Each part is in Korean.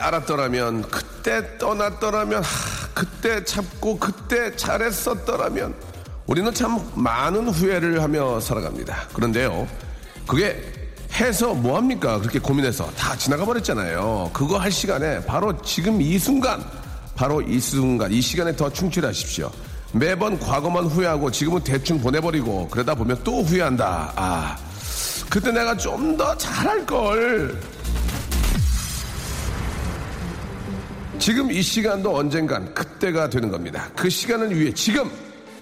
알았더라면 그때 떠났더라면 하, 그때 참고 그때 잘했었더라면 우리는 참 많은 후회를 하며 살아갑니다. 그런데요 그게 해서 뭐합니까? 그렇게 고민해서 다 지나가 버렸잖아요. 그거 할 시간에 바로 지금 이 순간 바로 이 순간 이 시간에 더 충실하십시오. 매번 과거만 후회하고 지금은 대충 보내버리고 그러다 보면 또 후회한다. 아 그때 내가 좀 더 잘할 걸 지금 이 시간도 언젠간 그때가 되는 겁니다. 그 시간을 위해 지금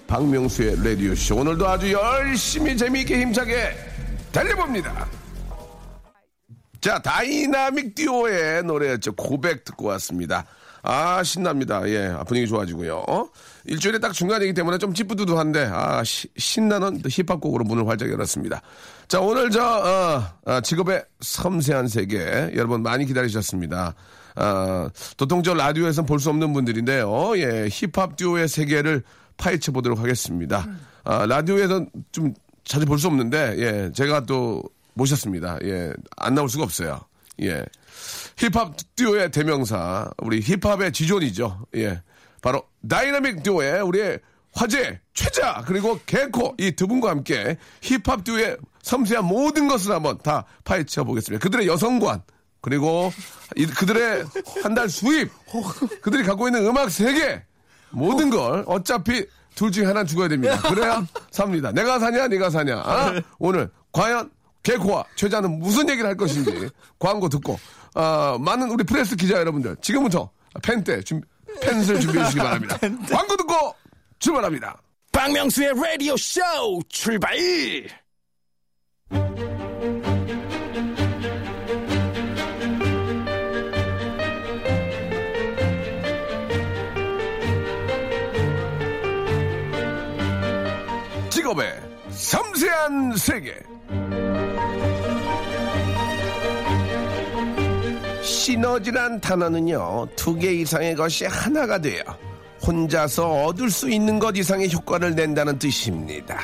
박명수의 라디오쇼 오늘도 아주 열심히 재미있게 힘차게 달려봅니다. 자 다이나믹 듀오의 노래였죠. 고백 듣고 왔습니다. 아 신납니다. 예 분위기 좋아지고요. 어? 일주일에 딱 중간이기 때문에 좀 찌뿌두두한데 아 시- 신나는 힙합 곡으로 문을 활짝 열었습니다. 자 오늘 저 어, 어, 직업의 섬세한 세계 여러분 많이 기다리셨습니다. 아, 도통 저 라디오에서는 볼수 없는 분들인데요. 예, 힙합 듀오의 세계를 파헤쳐 보도록 하겠습니다. 아, 라디오에서 좀 자주 볼 수 없는데, 예, 제가 또 모셨습니다. 예, 안 나올 수가 없어요. 예. 힙합 듀오의 대명사, 우리 힙합의 지존이죠. 예. 바로 다이나믹 듀오의 우리의 화제, 최자, 그리고 개코, 이 두 분과 함께 힙합 듀오의 섬세한 모든 것을 한번 다 파헤쳐 보겠습니다. 그들의 여성관, 그리고 이- 그들의 한 달 수입, 그들이 갖고 있는 음악 세계, 모든 걸 어차피 둘 중에 하나 죽어야 됩니다. 그래야 삽니다. 내가 사냐, 네가 사냐. 아? 오늘 과연 개코와 최자는 무슨 얘기를 할 것인지 광고 듣고 아, 많은 우리 프레스 기자 여러분들 지금부터 펜때 준 펜슬 준비해 주시기 바랍니다. 광고 듣고 출발합니다. 박명수의 라디오 쇼 출발! 직업의 섬세한 세계. 시너지란 단어는요, 두 개 이상의 것이 하나가 되어 혼자서 얻을 수 있는 것 이상의 효과를 낸다는 뜻입니다.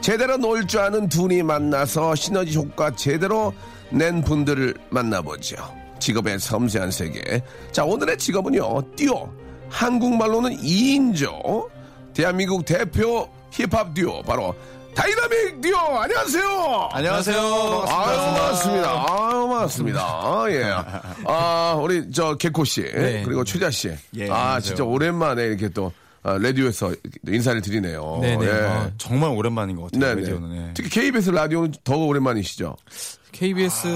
제대로 놀 줄 아는 둘이 만나서 시너지 효과 제대로 낸 분들을 만나보죠. 직업의 섬세한 세계. 자, 오늘의 직업은요, 듀오. 한국말로는 2인조. 대한민국 대표 힙합 듀오. 바로 다이나믹 듀오. 안녕하세요. 안녕하세요. 아유, 반갑습니다. 아유, 반갑습니다. 아, 예. 아, 우리, 저, 개코 씨. 네. 그리고 최자 씨. 예, 아, 안녕하세요. 진짜 오랜만에 이렇게 또, 아, 라디오에서 인사를 드리네요. 네네. 예. 아, 정말 오랜만인 것 같아요. 네네. 라디오는. 예. 특히 KBS 라디오는 더 오랜만이시죠? KBS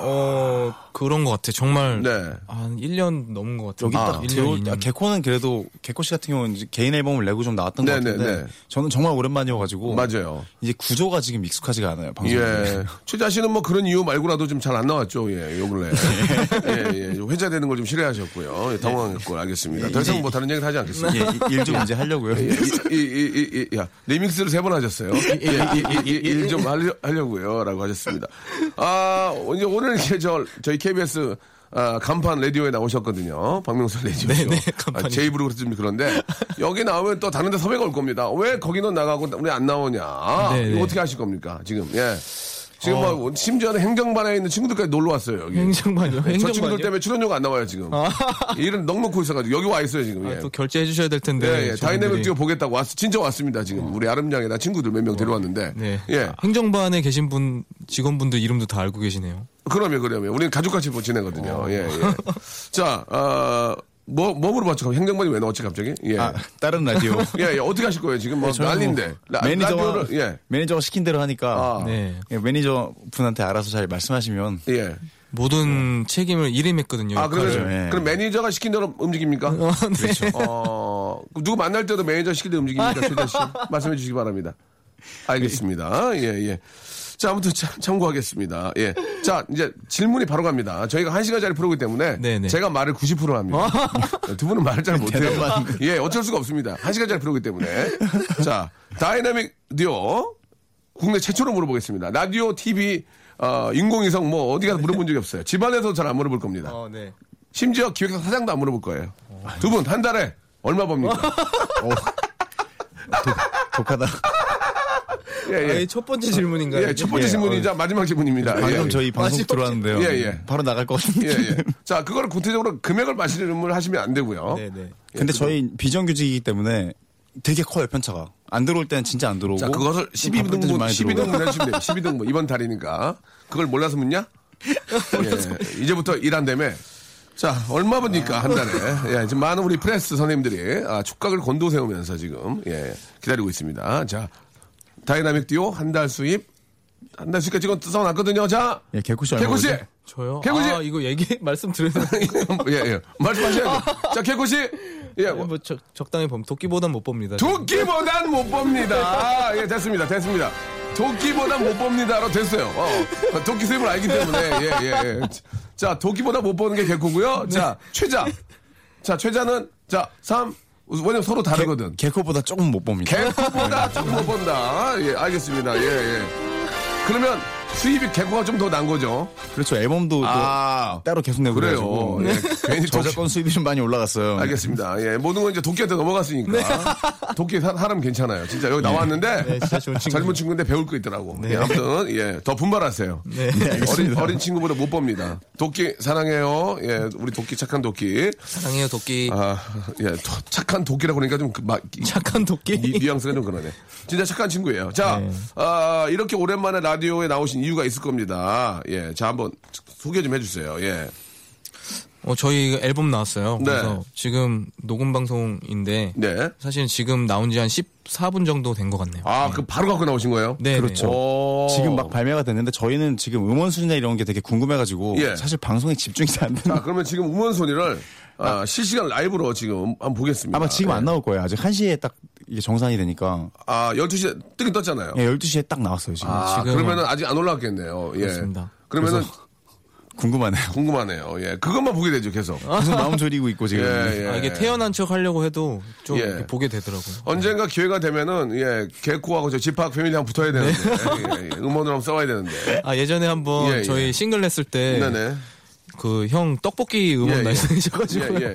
어 그런 것 같아. 정말 네. 한 1년 넘은 것 같아요. 여기 아, 딱 1년, 들어올 때 2년. 개코는 그래도 개코 씨 같은 경우는 이제 개인 앨범을 내고 좀 나왔던 것 네네네. 같은데 저는 정말 오랜만이어가지고 맞아요. 이제 구조가 지금 익숙하지가 않아요. 방송에. 예. 최자 씨는 뭐 그런 이유 말고라도 좀 잘 안 나왔죠. 예, 요 근래. 예, 예. 회자되는 걸 좀 싫어하셨고요. 예, 당황했고, 알겠습니다. 더 이상 뭐 다른 얘기는 하지 않겠습니다. 예, 일좀 이제 하려고요. 이, 이, 이, 이, 이, 야, 리믹스를 세 번 하셨어요. 일좀 하려고요. 라고 하셨습니다. 아, 이제 오늘 이렇게 저, 저희 KBS 아, 간판 라디오에 나오셨거든요. 박명수 라디오. 네네, 아. 제 입으로 그랬으면 그런데 여기 나오면 또 다른 데 섭외가 올 겁니다. 왜 거기는 나가고 우리 안 나오냐. 네네. 이거 어떻게 하실 겁니까? 지금, 예. 지금 어. 뭐, 심지어는 행정반에 있는 친구들까지 놀러 왔어요, 여기. 행정반이요. 저 친구들 행정반이요. 때문에 출연료가 안 나와요, 지금. 일은 넉넉고 있어가지고. 여기 와 있어요, 지금. 예. 아, 또 결제해 주셔야 될 텐데. 예, 예. 다이내믹. 듀오 보겠다고 왔, 진짜 왔습니다, 지금. 우리 아름양이나 친구들 몇 명 데려왔는데. 네. 예. 행정반에 계신 분 직원분들 이름도 다 알고 계시네요. 그러면, 그러면. 우리는 가족같이 뭐 지내거든요. 어. 예, 예. 자, 어, 뭐, 뭐 물어봤죠? 행정반이 왜 넣었지, 갑자기? 예. 아, 다른 라디오. 예, 예. 어떻게 하실 거예요, 지금? 뭐, 뭐 난리인데. 라- 매니저가 라디오를, 예. 매니저가 시킨 대로 하니까 아. 네. 예, 매니저 분한테 알아서 잘 말씀하시면 예. 모든 책임을 일임했거든요. 아, 그렇죠, 예. 그럼 매니저가 시킨 대로 움직입니까? 그렇죠. 어, 누구 만날 때도 매니저 시킬 때 움직입니까, 씨? 말씀해 주시기 바랍니다. 알겠습니다. 예, 예. 자, 아무튼 참, 참고하겠습니다. 예. 자, 이제 질문이 바로 갑니다. 저희가 한 시간짜리 프로그램이기 때문에 네네. 제가 말을 90% 합니다. 두 분은 말을 잘 못해요. 예, 어쩔 수가 없습니다. 한 시간짜리 프로그램이기 때문에. 자, 다이나믹 듀오 국내 최초로 물어보겠습니다. 라디오, TV, 어, 인공위성 뭐 어디 가서 물어본 적이 없어요. 집안에서 잘 안 물어볼 겁니다. 어, 네. 심지어 기획사 사장도 안 물어볼 거예요. 두 분 한 달에 얼마 법니까? 독하다. 예, 아, 예. 이첫 번째 질문인가요? 예, 첫 번째 예, 질문이자 마지막 질문입니다. 방금 예, 저희 방송 들어왔는데요. 예, 예. 바로 나갈 것 같은데. 예, 예. 자, 그거를 구체적으로 금액을 말씀을 하시면 안 되고요. 네, 네. 근데 저희 비정규직이기 때문에 되게 커요 편차가. 안 들어올 때는 진짜 안 들어오고. 자, 그것을 좀 바쁠 때좀 12등분, 많이 12등분 해주시면 돼요. 12등분. 이번 달이니까. 그걸 몰라서 묻냐? 예, 이제부터 일한다며. 자, 얼마 법니까 한 달에. 예, 지금 많은 우리 프레스 선생님들이 아, 촉각을 곤두세우면서 지금, 예, 기다리고 있습니다. 자, 다이나믹 듀오 한 달 수입. 한 달 수입까지 지금 써놨거든요. 자, 예, 개코 씨 개코씨! 얼마거든요? 저요? 개구지! 아, 이거 얘기, 말씀 드려야 되나요? 예, 예. 말씀하셔야죠. 자, 개코 씨! 예, 뭐, 적, 적당히 보면 도끼보단 못 봅니다. 도끼보단 못 봅니다. 아, 예, 됐습니다. 됐습니다. 도끼보단 못 봅니다로 됐어요. 어, 도끼 수입을 알기 때문에. 예, 예, 예. 자, 도끼보다 못 보는 게 개코고요. 자, 최자. 자, 최자는 자, 3. 왜냐면 서로 다르거든. 개 코보다 조금 못 봅니다. 개코보다 조금 못 본다. 예, 알겠습니다. 예, 예. 그러면 수입이 개코가 좀 더 난 거죠. 그렇죠. 앨범도 또 아, 따로 계속 내고 그래요. 그래가지고 예, 괜히 도끼, 저작권 수입이 좀 많이 올라갔어요. 알겠습니다. 예, 모든 건 이제 도끼한테 넘어갔으니까. 도끼 사, 사람 괜찮아요. 진짜 여기 나왔는데. 네, 진짜 좋은 친구. 젊은 친구인데 배울 거 있더라고. 예, 아무튼, 예, 더 분발하세요. 네. 어린, 어린 친구보다 못 봅니다. 도끼, 사랑해요. 예, 우리 도끼, 착한 도끼. 사랑해요, 도끼. 아, 예, 도- 착한 도끼라고 그러니까 좀, 그, 막, 이- 착한 도끼. 니, 뉘앙스가 좀 그러네. 진짜 착한 친구예요. 자, 네. 아, 이렇게 오랜만에 라디오에 나오신 이유가 있을 겁니다. 예, 자, 한번 소개 좀 해주세요. 예. 어, 저희 앨범 나왔어요. 네. 그래서 지금 녹음 방송인데 네. 사실 지금 나온 지 한 14분 정도 된 것 같네요. 아, 그 바로 갖고 나오신 거예요? 네, 그렇죠. 네. 오. 지금 막 발매가 됐는데 저희는 지금 음원 순위나 이런 게 되게 궁금해가지고 예. 사실 방송에 집중이 잘안 되는. 자, 그러면 지금 음원 소리를 아, 실시간 라이브로 지금 한번 보겠습니다. 아마 지금 예. 안 나올 거예요. 아직 1시에 딱 이게 정산이 되니까. 아, 12시에 뜨긴 떴잖아요. 예, 12시에 딱 나왔어요, 지금. 아, 지금은- 그러면은 아직 안 올라왔겠네요. 예. 그렇습니다. 그러면은 궁금하네요. 궁금하네요. 예. 그것만 보게 되죠, 계속. 계속 마음 졸이고 있고 지금. 예, 예. 아, 이게 태어난 척 하려고 해도 좀 예. 보게 되더라고요. 언젠가 기회가 되면은 예 개코하고 저 집합 패밀리 한번 붙어야 되는데 예, 예. 음원으로 한번 싸워야 되는데 아, 예전에 한번 예, 예. 저희 싱글 냈을 때 네네 그 형 떡볶이 음원 예, 예. 말씀하셔가지고 예, 예.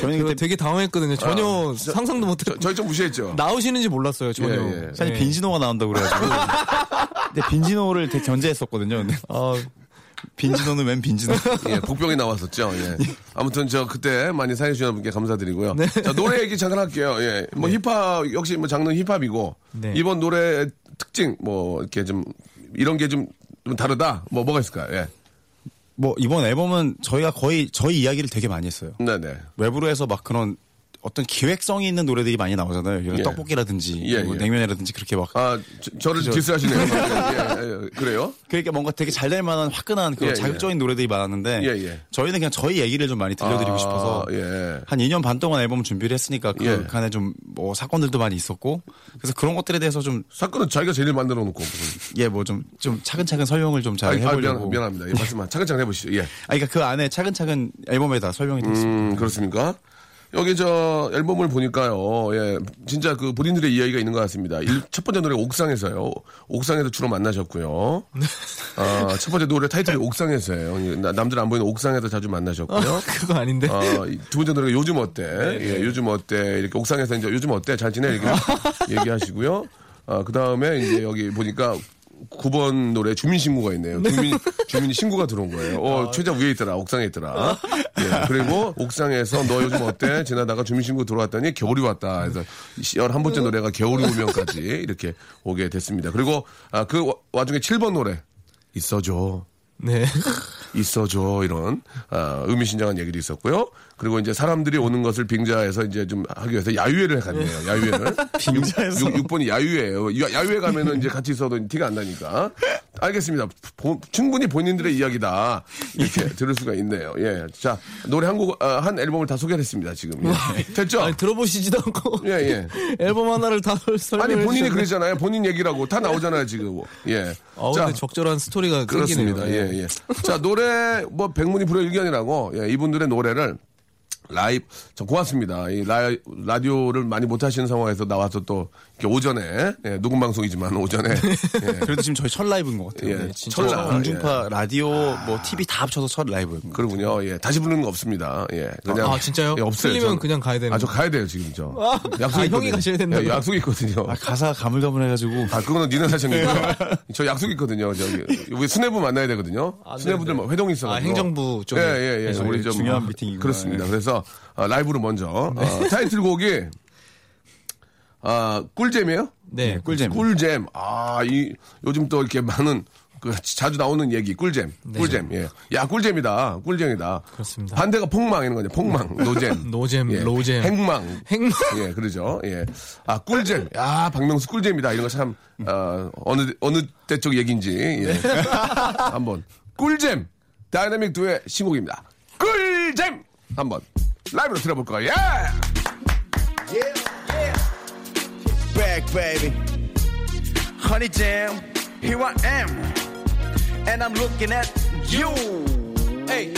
저희는 그거 그때 되게 당황했거든요. 전혀 상상도 못했. 저, 저희 좀 무시했죠. 나오시는지 몰랐어요. 전혀. 예, 예. 사실 예. 빈지노가 나온다고 그래가지고. 근데 빈지노를 되게 견제했었거든요. 근데 아, 빈지노는 웬 빈지노? 예, 복병이 나왔었죠. 예. 아무튼 저 그때 많이 사연 주신 분께 감사드리고요. 자, 노래 얘기 잠깐 할게요. 예. 뭐 힙합 역시 뭐 장르 힙합이고 네. 이번 노래 특징 뭐 이렇게 좀 이런 게좀좀 다르다. 뭐 뭐가 있을까요? 예. 뭐 이번 앨범은 저희가 거의 저희 이야기를 되게 많이 했어요. 네네. 외부로 해서 막 그런 어떤 기획성이 있는 노래들이 많이 나오잖아요. 이런 예. 떡볶이라든지 예, 뭐 예. 냉면이라든지 그렇게 막 아, 저, 를 디스하시네요. 예, 예, 그래요? 그러니까 뭔가 되게 잘 될 만한 화끈한 그런 예, 예. 자극적인 노래들이 많았는데 예, 예. 저희는 그냥 저희 얘기를 좀 많이 들려드리고 아, 싶어서 예. 한 2년 반 동안 앨범 준비를 했으니까 그 예. 간에 좀 뭐 사건들도 많이 있었고 그래서 그런 것들에 대해서 좀 사건은 자기가 제일 만들어 놓고. 예 뭐 좀 좀 차근차근 설명을 좀잘 아, 아, 해보려고 미안, 미안 합니다. 예, 말씀만 차근차근 해보시죠. 예. 아 그러니까 그 안에 차근차근 앨범에다 설명이 돼 있습니다. 음, 그렇습니까? 여기 저 앨범을 보니까요, 예, 진짜 그 본인들의 이야기가 있는 것 같습니다. 일- 첫 번째 노래 옥상에서요. 옥상에서 주로 만나셨고요. 아, 첫 번째 노래 타이틀이 옥상에서예요. 나- 남들 안 보이는 옥상에서 자주 만나셨고요. 그거 아닌데. 아, 이두 번째 노래가 요즘 어때? 예, 요즘 어때? 이렇게 옥상에서 이제 요즘 어때? 잘 지내? 이렇게 얘기하시고요. 아, 그 다음에 이제 여기 보니까 9번 노래 주민신고가 있네요. 주민, 주민 신고가 들어온 거예요. 어, 최자 위에 있더라. 옥상에 있더라. 예, 그리고 옥상에서 너 요즘 어때? 지나다가 주민신고 들어왔더니 겨울이 왔다. 그래서 11번째 노래가 겨울이 오면까지 이렇게 오게 됐습니다. 그리고 아, 그 와- 와중에 7번 노래. 있어줘. 네. 있어줘 이런 아, 의미심장한 얘기도 있었고요. 그리고 이제 사람들이 오는 것을 빙자해서 이제 좀 하기 위해서 야유회를 갔네요. 야유회를. 빙자해서? 6, 번이 야유회예요. 야- 야유회 가면은 이제 같이 있어도 티가 안 나니까. 알겠습니다. 보- 충분히 본인들의 이야기다. 이렇게 들을 수가 있네요. 예. 자, 노래 한 곡, 아, 한 앨범을 다 소개를 했습니다, 지금. 예. 됐죠? 아니, 들어보시지도 않고. 예, 예. 앨범 하나를 다 설명해 아니, 본인이 주셨네. 그랬잖아요. 본인 얘기라고. 다 나오잖아요, 지금. 예. 어, 자, 근데 적절한 스토리가 그렇습니다. 끊기네요. 예, 예. 자, 노래, 뭐, 백문이 불여일견이라고, 예, 이분들의 노래를 라이브, 저 고맙습니다. 이 라, 라디오를 많이 못 하시는 상황에서 나와서 또, 이렇게 오전에, 예, 녹음 방송이지만 오전에, 예, 그래도 지금 저희 첫 라이브인 것 같아요. 예, 네, 진짜. 철라 공중파 라디오 뭐 TV 다 합쳐서 첫 같아요. 그러군요. 예, 다시 부르는 거 없습니다. 예, 그냥. 아, 진짜요? 예, 없어요. 틀리면. 그냥 가야 되는 아, 저 거예요? 가야 돼요, 지금 저. 아, 약속이 아, 형이. 가셔야 된다고요? 예, 약속이 있거든요. 아, 가사 가물가물해가지고 아, 그거는 니네 사정이고. 저 약속 있거든요. 저기. 우리 수뇌부 만나야 되거든요. 아, 수뇌부들 네네. 뭐 회동이 있어가지고. 아, 행정부 쪽에. 예, 예, 예. 네, 우리 좀. 중요한 미팅이구나. 그렇습니다. 예. 그래서 어, 라이브로 먼저. 어, 타이틀곡이, 아, 꿀잼이에요? 네. 꿀잼. 꿀잼. 아, 이, 요즘 또 이렇게 많은, 그, 자주 나오는 얘기, 꿀잼. 꿀잼, 예. 야, 꿀잼이다. 꿀잼이다. 네. 그렇습니다. 반대가 폭망, 이런 거죠. 폭망, 노잼. 노잼, 예. 노잼. 행망. 행망. 예, 그러죠. 예. 아, 꿀잼. 야, 박명수 꿀잼이다. 이런 거 참, 어, 어느, 어느 때쪽 얘기인지, 예. 한번. 꿀잼. 다이나믹 듀오의 신곡입니다. 꿀잼! 한번. 라이브로 들어볼 거예요. back, baby. Honey jam, here I am. And I'm looking at you. Hey.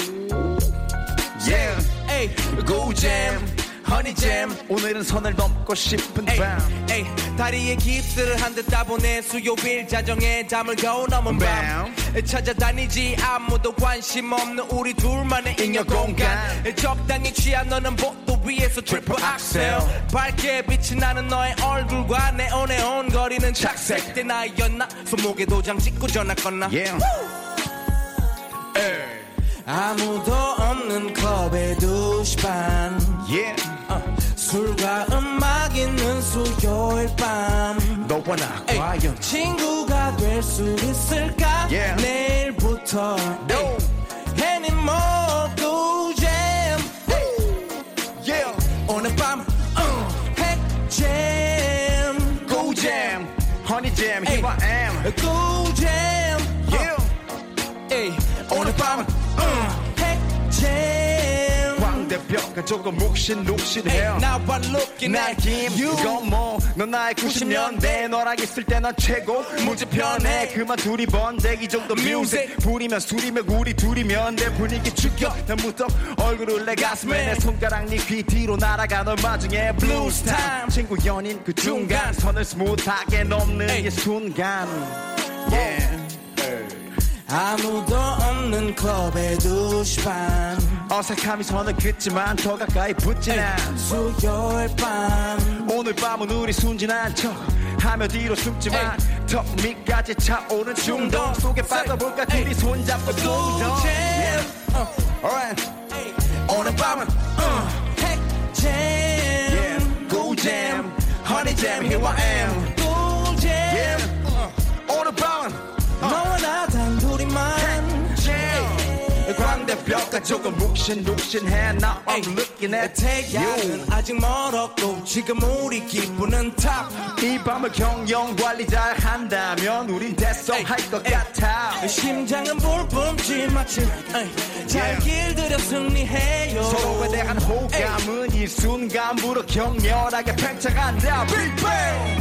Yeah. Hey. Go jam. Honey jam. 오늘은 선을 넘고 싶은 밤. 에이, 다리에 깁스를 한 듯 따보내 수요일 자정에 잠을 겨우 넘은 밤. 찾아다니지 아무도 관심 없는 우리 둘만의 잉여 공간. 적당히 취한 너는 복도 위에서 트리플 악셀. 밝게 빛이 나는 너의 얼굴과 네온네온 거리는 착색. 때 나였나? 손목에 도장 찍고 전화 건나? Yeah. 아무도 없는 클럽의 두시 반 Yeah. 어, 술과 음악 있는 수요일 밤 너와 나 에이, 과연. 친구가 될 수 있을까 Yeah. 내일부터 No. 해니 모두 잼 Yeah. 오늘 밤 어, 핵잼. Honey jam, here. I am. 꿀잼 Yeah. 에이, 오늘 밤 뼈가 조금 묵신묵신해요. 에이, 나와 looking at you. 이건 뭐넌 나의 90년대 너랑 있을 때 난 최고. 무지편해. 그만 둘이 번데 이 정도 뮤직. 부리면 술이면 우리 둘이면 내 분위기 죽여. 난 무턱 얼굴을 내 가슴에 내 손가락 네 귀 뒤로 날아가. 널 마중에 블루스 타임 친구 연인 그 중간. 선을 스무트하게 넘는. 이 순간. Yeah. 아무도 없는 클럽의 두시 반 어색함이 선을 긋지만 더 가까이 붙진 않 수요일 밤. 오늘 밤은 우리 순진한 척 하며 뒤로 숨지만 턱 밑까지 차오른 충동 속에 빠져볼까 둘이 손잡고 동동 꿀잼 어, Alright. 오늘 밤은 어, 핵잼. Yeah. Go jam, honey jam, here I am. 뼈가 조금 욱신욱신해. Now I'm looking at you. 아직 멀었고 지금 우리 기분은 top. 이 밤을 경영 관리 잘 한다면 우린 대성할 것 같아. 심장은 불뿜지 마치 잘. 길들여 승리해요. 서로에 대한 호감은 이 순간부터 격렬하게 팽창한다. Big Bang.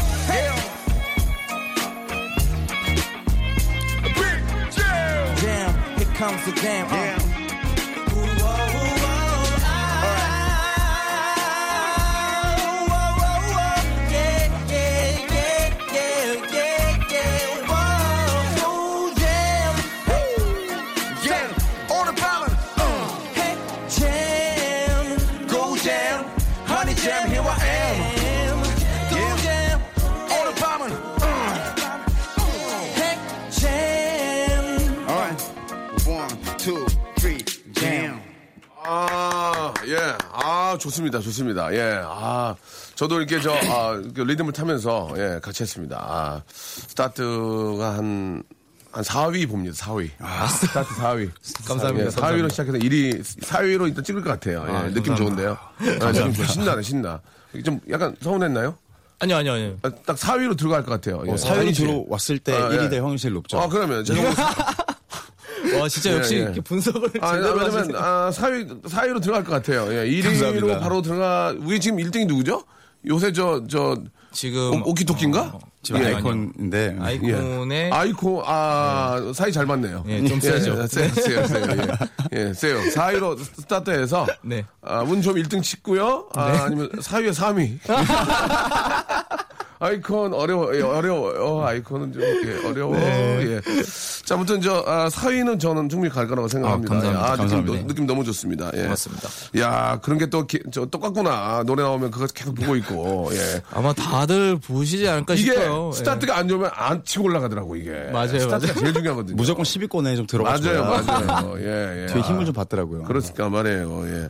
Here comes the jam uh. Yeah. 좋습니다. 좋습니다. 예. 아, 저도 이렇게 저, 아, 리듬을 타면서, 예, 같이 했습니다. 아, 스타트가 한, 한 4위 봅니다. 4위. 스타트 4위. 감사합니다. 4위 로 시작해서 1위, 4위로 일단 찍을 것 같아요. 예, 느낌 좋은데요. 아, 좋- 신나네, 신나. 좀 약간 서운했나요? 아니요, 아니요, 아니요. 아, 딱 4위로 들어갈 것 같아요. 예. 사연이 아니지? 들어왔을 때 아, 1위 예. 될 확률이 제일 높죠. 아, 그러면 제가 와, 진짜 역시 예, 예. 이렇게 분석을 아, 제대로 왜냐면, 하시네. 아, 4위, 4위로 들어갈 것 같아요. 예, 1위로 감사합니다. 바로 들어가, 우리 지금 1등이 누구죠? 요새 저, 저, 지금 오, 키토키인가 어, 지금 예. 아이콘인데 아이콘의 아이코, 아, 사이 잘 맞네요. 예, 좀 세죠. 예, 세, 세요, 세요. 예, 예, 세요. 4위로 스타트해서, 네. 아, 운좀 1등 찍고요. 아, 아니면 4위에 3위. 아이콘 어려워, 예, 어려워. 어, 아이콘은 좀 예, 어려워. 예. 자, 아무튼 저 아, 4위는 저는 충분히 갈 거라고 생각합니다. 아, 감사합니다. 예, 아, 느낌, 감사합니다. 너- 느낌 너무 좋습니다. 예. 고맙습니다. 야, 그런 게또저 똑같구나. 노래 나오면 그거 계속 보고 있고. 예. 아마 다들 보시지 않을까 이게 싶어요. 예. 스타트가 안 좋으면 안 치고 올라가더라고 이게. 맞아요, 스타트가 맞아요. 제일 중요하거든요. 무조건 10위권에 좀 들어가죠. 맞아요, 맞아요. 예, 예. 되게 힘을 아, 좀 받더라고요. 그렇습니까 말이에요. 예.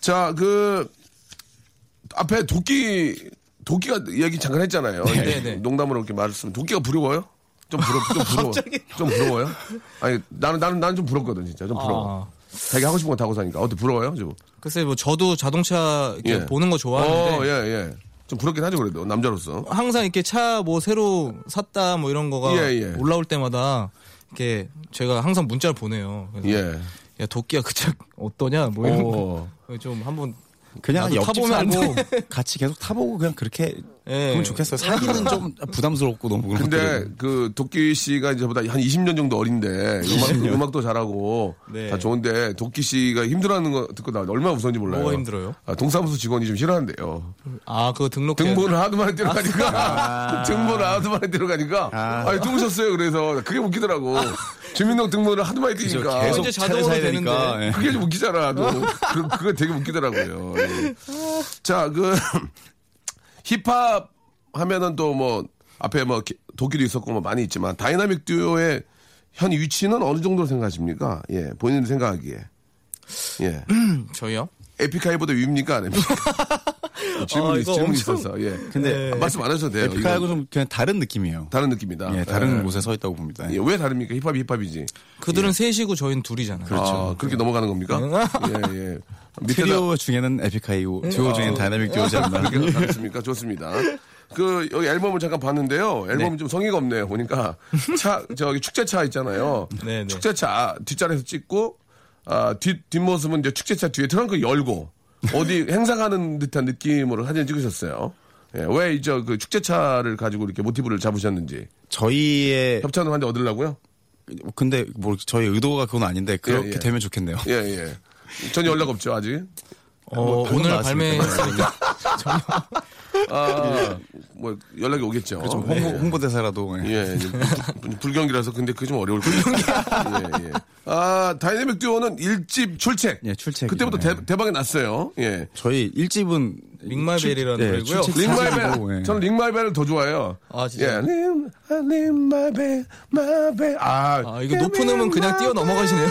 자, 그 앞에 도끼 도끼가 얘기 잠깐 했잖아요. 네, 예. 네. 농담으로 이렇게 말씀. 도끼가 부러워요? 좀 부러, 좀 부러워. 좀 부러워요? 아니 나는 나는 나는 좀 부럽거든 진짜 좀 부러워. 아. 자기 하고 싶은 거다 하고 사니까 어때 부러워요? 좀. 글쎄 뭐 저도 자동차 이렇게 예. 보는 거 좋아하는데 어, 예, 예. 좀 부럽긴 하죠 그래도 남자로서. 항상 이렇게 차 뭐 새로 샀다 뭐 이런 거가 예, 예. 올라올 때마다 이렇게 제가 항상 문자를 보내요. 예. 야 도끼야 그차 어떠냐 뭐 이런 어. 거좀 한번 그냥 옆집 타보면 돼? 같이 계속 타보고 그냥 그렇게 예. 그러면 좋겠어요. 사기는 좀 부담스럽고 너무 그런 근데 것들은. 그 도끼 씨가 이제 보다 한 20년 정도 어린데 음악, 음악도 잘하고 네. 다 좋은데 도끼 씨가 힘들어하는 거 듣고 나 얼마나 무서운지 몰라요. 뭐가 힘들어요? 아, 동사무소 직원이 좀 싫어한대요. 아 그거 등록 등본을 하도 많이 아. 들어가니까 등본을 하도 많이 들어가니까 아. 니 누구셨어요? 그래서 그게 웃기더라고. 주민등 등본을 하도 많이 뛰니까 계속 이제 자동으로 사야 되니까. 예. 그게 좀 웃기잖아. 또. 그, 그거 되게 웃기더라고요. 예. 자, 그, 힙합 하면은 또 뭐, 앞에 뭐, 기- 도끼도 있었고 뭐 많이 있지만, 다이나믹 듀오의 현 위치는 어느 정도로 생각하십니까? 예, 본인 생각하기에. 예. 저희요? 에픽하이보다 위입니까? 아닙니까? 질문이, 아, 엄청- 있어서, 예. 근데 말씀 안 하셔도 돼요. 에픽하고 이건 좀 그냥 다른 느낌이에요. 다른 느낌이다. 예, 다른 예. 곳에 서 있다고 봅니다. 예, 왜 다릅니까? 힙합이 힙합이지. 그들은 셋이고 저희는 둘이잖아요. 아, 그렇게 넘어가는 겁니까? 예, 예. 밑에다 트리오 중에는 에픽하이고 듀오 중에는 다이나믹 듀오지 않나. 그렇게 하겠습니까? 좋습니다. 그 여기 앨범을 잠깐 봤는데요. 앨범이 좀 성의가 없네요. 보니까 차 저기 축제차 있잖아요. 네, 네. 축제차 뒷자리에서 찍고 아, 뒷 뒷모습은 이제 축제차 뒤에 트렁크 열고 어디 행사 가는 듯한 느낌으로 사진 찍으셨어요. 예, 왜 이제 그 축제차를 가지고 이렇게 모티브를 잡으셨는지 저희의 협찬을 한데 얻으려고요? 근데 뭐 저희 의도가 그건 아닌데 그렇게 예, 예. 되면 좋겠네요. 예, 예. 전혀 연락 없죠 아직. 어, 뭐 오늘. 발매했으니까 아, 뭐 연락이 오겠죠. 좀 홍보, 홍보대사라도 예. 예, 불- 불경기라서 근데 그게 좀 어려울 거예요. 예, 예. 아, 다이내믹 듀오는 일집 출첵. 예, 출첵이죠. 그때부터 예. 대, 박이 났어요. 예. 저희 1집은 Ring My Bell이라는 예, 노래고요. 출첵. 사진이고, 예. 저는 Ring My Bell을 더 좋아해요. 아, 진짜요? 예. 링, 아, Ring My Bell, 마벨. 아, 아, 이거 높은 음은 그냥 뛰어 넘어가시네요.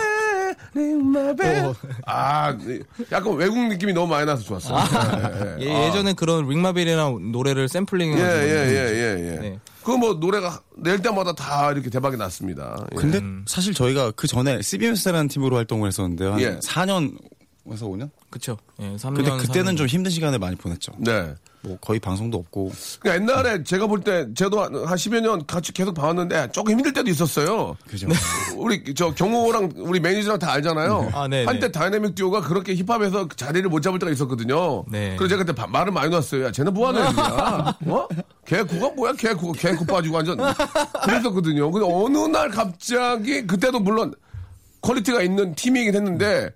링마벨. 어. 아, 약간 외국 느낌이 너무 많이 나서 좋았어요. 예, 예. 예, 예 전에 그런 링마벨이라는 노래를 샘플링 예, 예, 예, 예, 예. 네. 그뭐 노래가 낼 때마다 다 이렇게 대박이 났습니다. 예. 근데 사실 저희가 그 전에 CBS라는 팀으로 활동을 했었는데요. 한 예. 4년 에서 5년? 그쵸. 예, 3년. 근데 그때는 좀 힘든 시간을 많이 보냈죠. 네. 뭐 거의 방송도 없고. 그러니까 옛날에 제가 볼때 저도 한, 한 10여 년 같이 계속 봐왔는데 조금 힘들 때도 있었어요. 그죠. 우리 저 경호랑 우리 매니저랑 다 알잖아요. 아, 네, 한때 네. 다이내믹 듀오가 그렇게 힙합에서 그 자리를 못 잡을 때가 있었거든요. 네. 그래서 제가 그때 바- 말을 많이 놨어요. 야, 쟤는 뭐 하는 애들이야? 어? 개코가 뭐야? 개코, 개코 빠지고 완전 그랬었거든요. 근데 어느 날 갑자기 그때도 물론 quality가 있는 팀이긴 했는데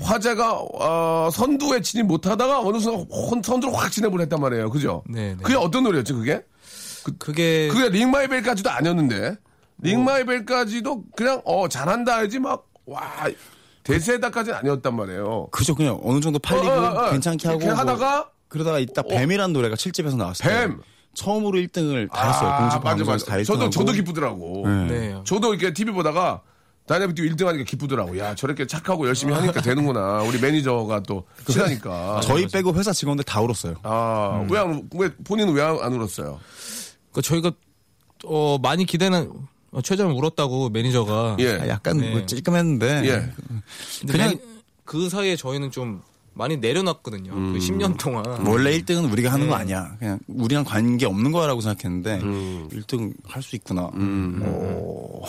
화제가 어, 선두에 진입 못하다가 어느 순간 혼- 선두로 확 진입을 했단 말이에요. 그죠? 네, 네. 그게 어떤 노래였죠, 그게? 그게 그게 링마이벨까지도 아니었는데 링마이벨까지도 그냥 어 잘한다 하지 막 와 대세다까지는 아니었단 말이에요. 그죠. 그냥 어느 정도 팔리고 어, 어, 어. 괜찮게 하고. 뭐 하다가 그러다가 이따 BAAAM이란 노래가 7집에서 나왔어요. BAAAM. 처음으로 1등을 다 했어요. 공식 방송에서 다 1등. 저도 저도 기쁘더라고. 네. 저도 이렇게 TV 보다가 다이나믹 듀오 1등 하니까 기쁘더라고. 야 저렇게 착하고 열심히 하니까 되는구나. 우리 매니저가 또 친하니까. 저희 빼고 회사 직원들 다 울었어요. 아, 왜, 안, 왜, 본인은 왜 안 울었어요? 그 저희가 어 많이 기대는 어, 최자는 울었다고 매니저가. 예. 아, 약간 네. 뭐 찔끔했는데 예. 근데 그냥- 매니- 그 사이에 저희는 좀 많이 내려놨거든요. 음. 그 10년 동안. 원래 1등은 우리가 하는 거 네. 아니야. 그냥 우리랑 관계 없는 거라고 생각했는데 음. 1등 할 수 있구나. 오.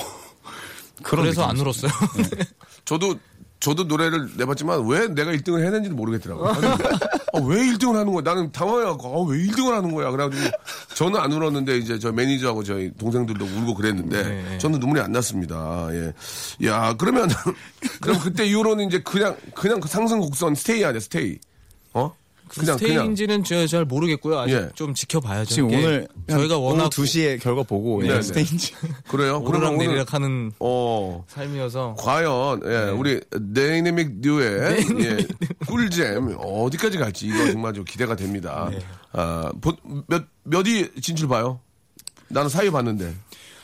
그런 그래서 안 울었어요. 저도 저도 노래를 내봤지만 왜 내가 1등을 해낸지도 모르겠더라고요. 아니, 아, 왜 1등을 하는 거야? 나는 당황해갖고 아, 왜 1등을 하는 거야? 그래가지고 저는 안 울었는데 이제 저 매니저하고 저희 동생들도 울고 그랬는데 네. 저는 눈물이 안 났습니다. 예. 야 그러면 그럼 그때 이후로는 이제 그냥 그냥 그 상승 곡선 스테이 아니야 스테이? 어? 그냥 그냥 스테이인지는 제가 잘 모르겠고요. 아직 예. 좀 지켜봐야죠. 지금 오늘 저희가 오늘 워낙 2시에 결과 보고 네, 예, 네. 스테인지 그래요? 그러면 내리락 하는 어. 삶이어서 과연 예, 우리 다이내믹 듀오의 예, 꿀잼 어디까지 갈지 이거 정말 좀 기대가 됩니다. 아, 보- 몇 몇이 진출 봐요? 나는 사위 봤는데.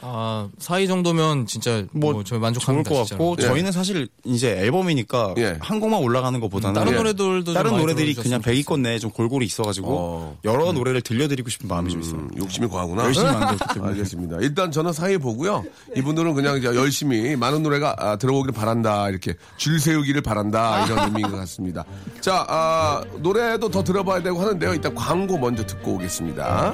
아, 사이 정도면 진짜 뭐, 뭐 저희 좋을 만족합니다. 것 진짜로. 같고 예. 저희는 사실 이제 앨범이니까 예. 한 곡만 올라가는 것보다는 다른 예. 노래들도 좀 다른 노래들이 그냥 100위권 내에 좀 골고루 있어가지고 어. 여러 노래를 들려드리고 싶은 마음이 좀 있어요. 음, 욕심이 과하구나. 열심히 만들었기 때문에. 알겠습니다. 일단 저는 사위 보고요. 이분들은 그냥 이제 열심히 많은 노래가 아, 들어오기를 바란다. 이렇게 줄 세우기를 바란다. 이런 의미인 것 같습니다. 자, 아, 노래도 더 들어봐야 되고 하는데요. 일단 광고 먼저 듣고 오겠습니다.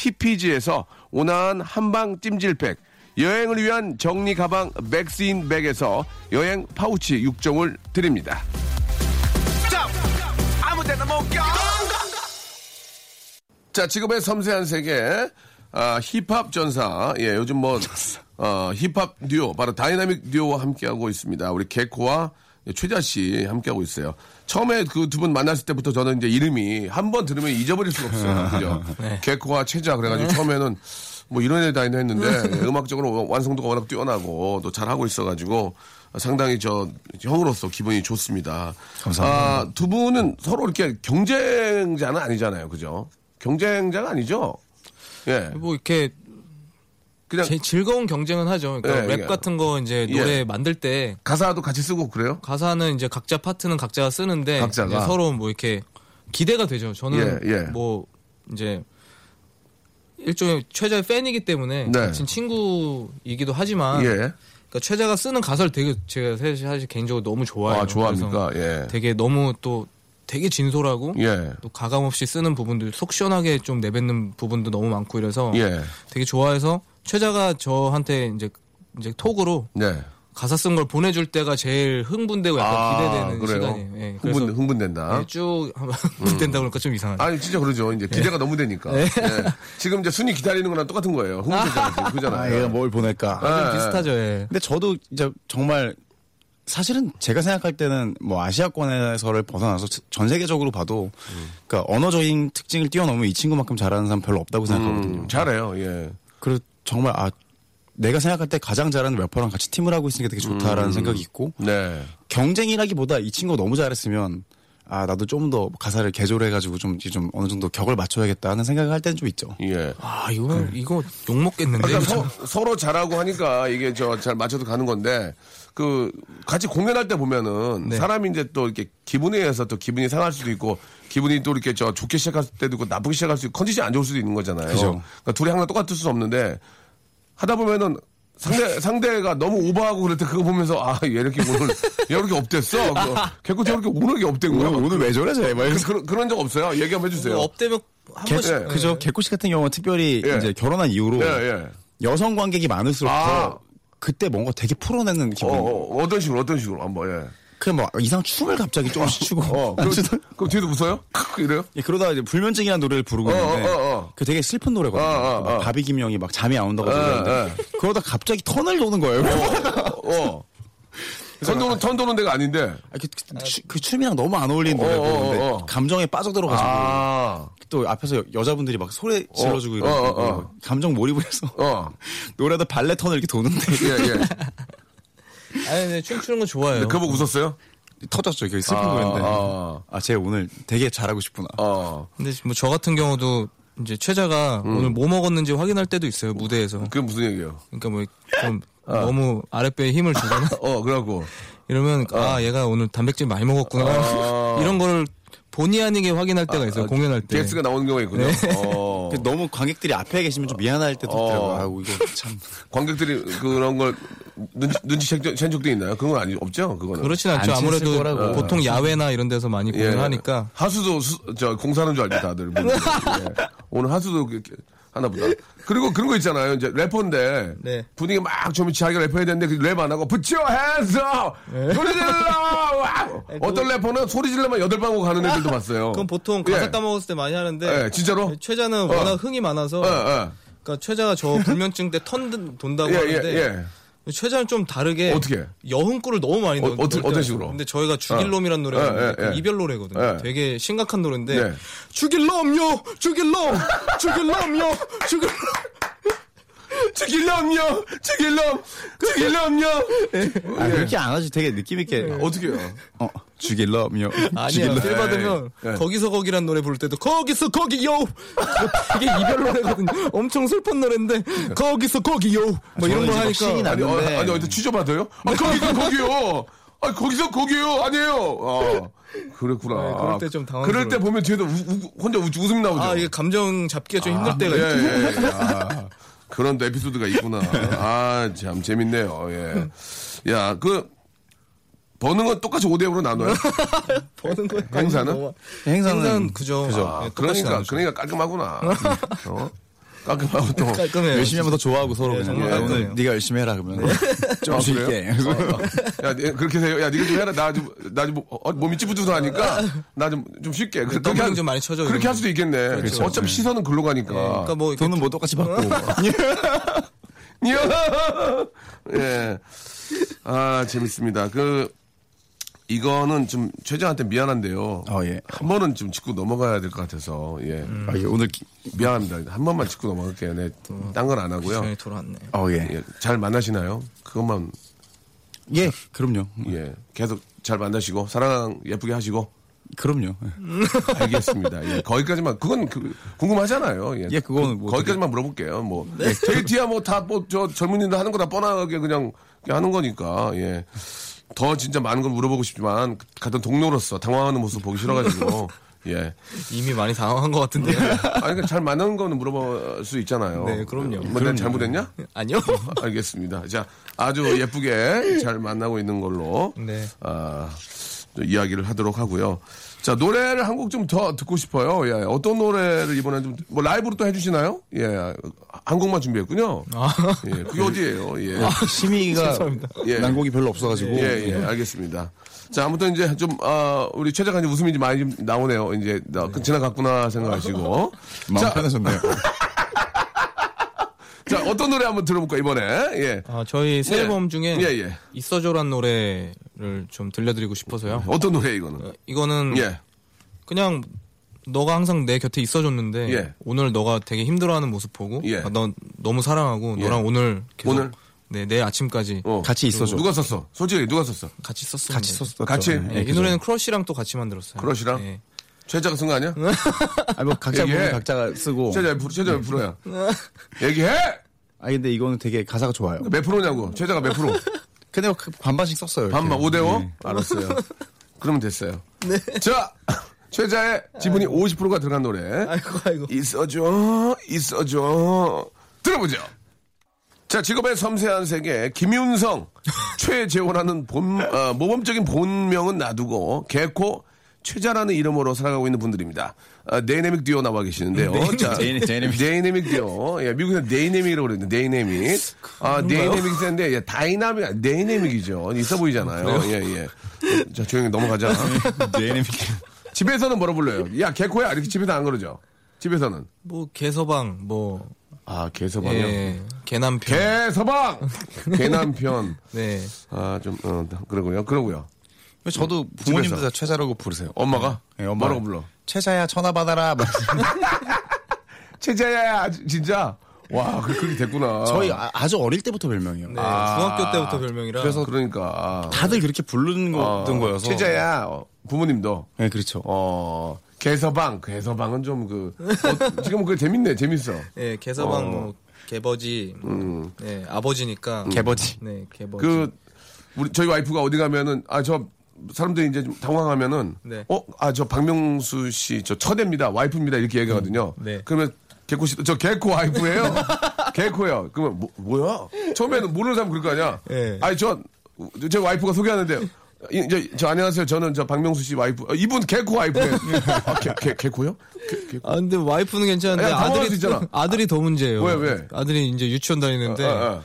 TPG에서 온화한 한방 찜질팩, 여행을 위한 정리 가방 맥스인 백에서 여행 파우치 6종을 드립니다. 자, 직업의 섬세한 세계, 아, 힙합 전사, 예, 요즘 뭐, 어, 힙합 듀오, 바로 다이나믹 듀오와 함께하고 있습니다. 우리 개코와 최자 씨 함께하고 있어요. 처음에 그 두 분 만났을 때부터 저는 이제 이름이 한 번 들으면 잊어버릴 수가 없어요. 그죠? 개코와 최자, 그래가지고 처음에는 뭐 이런 애가 다 있나 했는데 예, 음악적으로 완성도가 워낙 뛰어나고 또 잘하고 있어가지고 상당히 저 형으로서 기분이 좋습니다. 감사합니다. 아, 두 분은 서로 이렇게 경쟁자는 아니잖아요. 그죠? 경쟁자가 아니죠? 예. 뭐 이렇게 그냥 제 즐거운 경쟁은 하죠. 그러니까 예, 랩 같은 거 이제 예. 노래 만들 때 가사도 같이 쓰고 그래요? 가사는 이제 각자 파트는 각자가 쓰는데 각자가. 서로 뭐 이렇게 기대가 되죠. 저는 예, 예. 뭐 이제 일종의 최자의 팬이기 때문에 네. 같은 친구이기도 하지만 예. 그러니까 최자가 쓰는 가사를 되게 제가 사실, 개인적으로 너무 좋아해요. 아, 좋아합니까? 예. 되게 너무 또 되게 진솔하고 예. 또 가감 없이 쓰는 부분들 속 시원하게 좀 내뱉는 부분도 너무 많고 이래서 예. 되게 좋아해서 최자가 저한테 이제 이제 톡으로 네. 가사 쓴 걸 보내줄 때가 제일 흥분되고 약간 아, 기대되는 그래요? 시간이에요. 예, 그래서 흥분, 흥분된다. 예, 쭉 흥분된다 그러니까 좀 이상하죠. 아니, 진짜 그러죠. 이제 기대가 너무 되니까. 예. 지금 이제 순위 기다리는 거랑 똑같은 거예요. 흥분되잖아요. 아, 그잖아요. 얘가 뭘 보낼까. 아, 좀 비슷하죠. 예. 근데 저도 이제 정말 사실은 제가 생각할 때는 뭐 아시아권에서를 벗어나서 전 세계적으로 봐도 그러니까 언어적인 특징을 뛰어넘으면 이 친구만큼 잘하는 사람 별로 없다고 생각하거든요. 음, 잘해요. 예. 그리고 정말 아 내가 생각할 때 가장 잘하는 래퍼랑 같이 팀을 하고 있으니까 되게 좋다라는 생각이 있고 네. 경쟁이라기보다 이 친구가 너무 잘했으면 아 나도 좀 더 가사를 개조해가지고 좀 이제 좀 어느 정도 격을 맞춰야겠다 하는 생각을 할 때는 좀 있죠. 예. 아 이거 이거 욕 먹겠는데. 그러니까 서, 서로 잘하고 하니까 이게 저 잘 맞춰도 가는 건데 그 같이 공연할 때 보면은 네. 사람이 이제 또 이렇게 기분에 의해서 또 기분이 상할 수도 있고 기분이 또 이렇게 저 좋게 시작할 때도 있고 나쁘게 시작할 수 있고 컨디션이 안 좋을 수도 있는 거잖아요. 그죠. 그러니까 둘이 항상 똑같을 수 없는데 하다 보면은 상대 상대가 너무 오버하고 그럴 때 그거 보면서 아 얘 이렇게 오늘 얘 이렇게 up됐어. 개코 저렇게 오늘 이렇게 up된 거야. 오늘 왜 저래 쟤? 막 그. 그런 그런 적 없어요? 얘기 한번 해주세요. 뭐 up되면 한 개, 번씩 예. 그죠. 개코 씨 같은 경우는 특별히 예. 이제 결혼한 이후로 예 예. 여성 관객이 많을수록 아. 더 그때 뭔가 되게 풀어내는 어, 기분. 어 어떤 식으로 어떤 식으로 한번 예. 그냥 뭐 이상 춤을 갑자기 조금씩 추고. 어, 그럼, 그럼 뒤에도 웃어요? 이래요? 예, 그러다가 이제 불면증이라는 노래를 부르고 어, 있는데 어, 어, 어. 그 되게 슬픈 노래거든요. 어, 어, 막 어. 바비 킴 형이 막 잠이 안 온다고 어, 노래하는데 그러다 갑자기 턴을 도는 거예요. 어. 턴 도는, 턴 도는 데가 아닌데. 아, 그, 그, 추- 그 춤이랑 너무 안 어울리는 노래 어, 어, 부르는데 어. 감정에 빠져들어가지고 아, 또 앞에서 여- 여자분들이 막 소리 질러주고 어, 이러고 어, 어, 어. 감정 몰입을 해서 어. 노래도 발레 턴을 이렇게 도는데 예, 예. 아니, 네, 춤추는 거 좋아해요. 그거 보고 웃었어요? 터졌죠. 이게 슬픈 아, 노래인데 아. 아, 쟤 오늘 되게 잘하고 싶구나. 어. 근데 뭐 저 같은 경우도 이제 최자가 음. 오늘 뭐 먹었는지 확인할 때도 있어요 무대에서. 그게 무슨 얘기예요? 그러니까 뭐 좀 너무 아랫배에 힘을 주거나 어, 그래갖고. 이러면 아 얘가 오늘 단백질 많이 먹었구나 아. 이런 거를 본의 아니게 확인할 때가 있어요 공연할 때. 게스트가 나오는 경우가 있군요. 어. 그 너무 관객들이 앞에 계시면 좀 미안할 때도 어. 있더라고요. 아우, 이거 참. 관객들이 그런 걸 눈치, 눈치챈 적- 챈 적도 있나요? 그건 아니, 없죠? 그거는. 그렇진 않죠. 아무래도 거라고. 보통 야외나 이런 데서 많이 예. 공연하니까 하수도 수- 저 공사하는 줄 알죠 다들. 예. 오늘 하수도 이렇게 하나 보다. 그리고 그런 거 있잖아요. 이제 래퍼인데 네. 분위기 막좀 자기가 래퍼해야 되는데 그랩안 하고 hands up! 네. 소리 질러! 어떤 래퍼는 소리 질러만 여덟 방 하고 가는 애들도 봤어요. 그건 보통 가사 예. 까먹었을 때 많이 하는데 예, 진짜로? 최자는 어. 워낙 흥이 많아서 예, 예. 그러니까 최자가 저 불면증 때 턴 돈다고 예, 하는데 예, 예. 최자는 좀 다르게 어떻게? 여흥꿀을 너무 많이 어, 넣, 어떻게- 넣을 어떤 때가 식으로? 근데 저희가 죽일 어. 놈이란 노래가 예, 있는데 예, 그 예. 이별 노래거든요. 예. 되게 심각한 노래인데 네. 죽일 놈요, 죽일 놈, 죽일 놈요, 죽일 놈. 죽일 놈요! 죽일 놈! 죽일 놈요! 아, 그렇게 안 하지. 되게 느낌있게. 어떻게요? 어, 죽일 럼요. 아니야. 필 받으면 예. 거기서 거기란 노래 부를 때도 거기서 거기요. 되게 이별 노래거든요. 엄청 슬픈 노래인데 거기서 거기요. 뭐 이런 거막 신이 하니까 나- 아니, 어. 아니, 어디 취조받아요? 아, 거기서 거기요! 아, 거기서 거기요! 아니에요! 아, 그랬구나. 네, 그럴 때 좀 당황스러워요. 그럴 때 보면 뒤에도 우, 우- 혼자 우, 웃음이 나오죠? 아 이게 감정 잡기가 좀 힘들 때가 예, 있죠. 예, 예. 아, 그런 또 에피소드가 있구나. 아, 참, 재밌네요. 예. 야, 그, 버는 건 똑같이 5대5로 나눠요? 버는 거에 행사는? 행사는, 행사는 그죠. 아, 네, 똑같이 그러니까, 나누죠. 그러니까 깔끔하구나. 어? 깔끔하고 또. 깔끔해요. 열심히 하면 더 좋아하고 서로 네, 그냥. 야, 오늘. 네가 열심히 해라 그러면 좀 아, 쉴게. 그래요? 야, 니- 그렇게 해요. 야, 니가 좀 해라. 나 좀, 나 좀, 어, 몸이 찌뿌드하니까, 나 좀, 좀 쉴게. 그- 그렇게 할- 좀 많이 쳐줘, 그렇게. 할 수도 있겠네. 그렇죠. 어차피 시선은 글로 가니까. 그러니까 뭐 돈은 뭐 똑같이 받고. 예. 아, 재밌습니다. 그, 이거는 좀 최재한테 미안한데요. 어, 예. 한 번은 좀 짚고 넘어가야 될 것 같아서, 예. 아, 이게 오늘, 기- 미안합니다. 한 번만 짚고 넘어갈게요. 네. 딴 건 안 하고요. 시간이 돌아왔네. 어, 예. 예. 잘 만나시나요? 그것만, 예, 그럼요. 예. 계속 잘 만나시고, 사랑 예쁘게 하시고, 그럼요. 알겠습니다. 예, 거기까지만 그건 그, 궁금하잖아요. 예, 예, 그거는 뭐 거기까지만 물어볼게요. 뭐 네. 데이트야 뭐 다 뭐 저 젊은이들 하는 거 다 뻔하게 그냥 하는 거니까 예. 더 진짜 많은 걸 물어보고 싶지만 같은 동료로서 당황하는 모습 보기 싫어가지고 예. 이미 많이 당황한 것 같은데요. 아니 그러니까 잘 맞는 거는 물어볼 수 있잖아요. 네, 그럼요. 뭐 내가 잘못했냐? 아니요. 알겠습니다. 자 아주 예쁘게 잘 만나고 있는 걸로 네. 아, 또 이야기를 하도록 하고요. 자, 노래를 한 곡 좀 더 듣고 싶어요. 예, 어떤 노래를 이번에 좀, 뭐, 라이브로 또 해주시나요? 예, 한 곡만 준비했군요. 예, 그게 어디예요 예. 심의가 예. 난곡이 별로 없어가지고. 예, 예, 알겠습니다. 자, 아무튼 이제 좀, 아, 우리 최재가 이제 웃음이 좀 많이 좀 나오네요. 이제, 나, 지나갔구나 생각하시고. 마음 자, 편해졌네요. 자, 어떤 노래 한번 들어볼까, 이번에. 예. 아, 저희 새 예. 앨범 중에 예, 예. 있어줘란 노래 를 좀 들려드리고 싶어서요. 어떤 노래, 이거는? 이거는 예. 그냥 너가 항상 내 곁에 있어줬는데 예. 오늘 너가 되게 힘들어하는 모습 보고 예. 아, 너 너무 사랑하고 예. 너랑 오늘 계속 오늘? 네, 내일 아침까지 어. 같이 있어줘. 누가 썼어? 솔직히 누가 썼어? 같이 썼어요. 같이 썼어. 같이? 네, 이 노래는 크러쉬랑 또 같이 만들었어요. 크러쉬랑? 네. 최자가 쓴 거 아니야? 아, 뭐 각자. 부분 각자가 쓰고. 최자, 최자 몇 프로야? 얘기해! 아, 근데 이거는 되게 가사가 좋아요. 몇 프로냐고? 최자가 몇 프로? 근데 그 반반씩 썼어요. 이렇게. 반만 5대 5? 네. 알았어요. 그러면 됐어요. 자, 최자의 지분이 50%가 들어간 노래. 아이고 아이고. 있어줘, 있어줘. 들어보죠. 자, 직업의 섬세한 세계, 김윤성, 최재호라는 본, 어, 모범적인 본명은 놔두고, 개코, 최자라는 이름으로 살아가고 있는 분들입니다. 아, 네이네믹 듀오 나와 계시는데요. 데이네믹. 네이네믹 듀오. 예, 미국에서 네이네믹이라고 그러는데, 네이네믹. 아, 네이네믹이 센데, 예, 다이나믹, 네이네믹이죠. 있어 보이잖아요. 예, 예. 자, 조용히 넘어가자. 네이네믹. 집에서는 뭐라 불러요? 야, 개코야? 이렇게 집에서 안 그러죠? 집에서는 뭐 개서방 뭐 아 개서방이요. 예, 개남편. 개서방 개남편 네. 아 좀 어, 그러고요 그러고요 저도 집에서. 부모님들 다 최자라고 부르세요. 엄마가 네, 엄마가. 뭐라고 불러 최자야 전화 받아라. 막. 최자야 아, 진짜 와 그- 그렇게 됐구나 저희 아, 아주 어릴 때부터 별명이에요. 네, 중학교 때부터 별명이라. 그래서 그러니까 아, 다들 그렇게 부르는 어, 거던 거여서. 최자야 어, 부모님도 네, 그렇죠. 어 개서방 개서방은 좀 그 어, 지금 그 재밌네 재밌어 예, 개서방 어. 뭐 개버지. 네, 아버지니까. 개버지. 네, 개버지. 그 우리 저희 와이프가 어디 가면은 아 저 사람들이 이제 좀 당황하면은 네. 어 아 저 박명수 씨 저 처대입니다 와이프입니다 이렇게 얘기하거든요. 네. 그러면 개코 씨 저 개코 와이프예요. 개코요. 그러면 뭐, 뭐야? 처음에는 모르는 사람 그럴 거 아니야. 네. 아니 저제 와이프가 소개하는데 이- 저, 저 안녕하세요. 저는 저 박명수 씨 와이프. 어, 이분 개코 와이프예요. 아, 개, 개, 개코요? 개, 개코. 아 근데 와이프는 괜찮은데 야, 아들이 있잖아. 아들이 더 문제예요. 왜, 왜? 아들이 이제 유치원 다니는데 어, 어.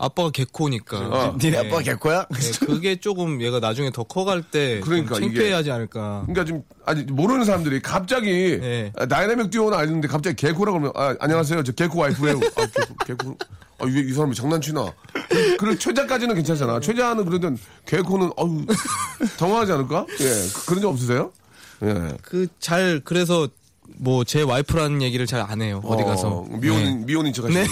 아빠가 개코니까. 어. 니네 아빠 개코야? 네, 그게 조금 얘가 나중에 더 커갈 때 그러니까 좀 창피해하지 않을까. 그러니까 좀 아니 모르는 사람들이 갑자기 네. 아, 다이나믹 듀오는 아는데 갑자기 개코라고 그러면 아, 안녕하세요 저 개코 와이프예요. 아, 개코, 개코. 아, 이, 이 사람이 장난치나. 그, 그리고 최자까지는 괜찮잖아. 최자는 그러든 개코는 어우 당황하지 않을까? 예 그- 그런 적 없으세요? 예. 그 잘 그래서 뭐 제 와이프라는 얘기를 잘 안 해요. 어디 가서. 어, 미혼인 네. 미혼인 척하시 네.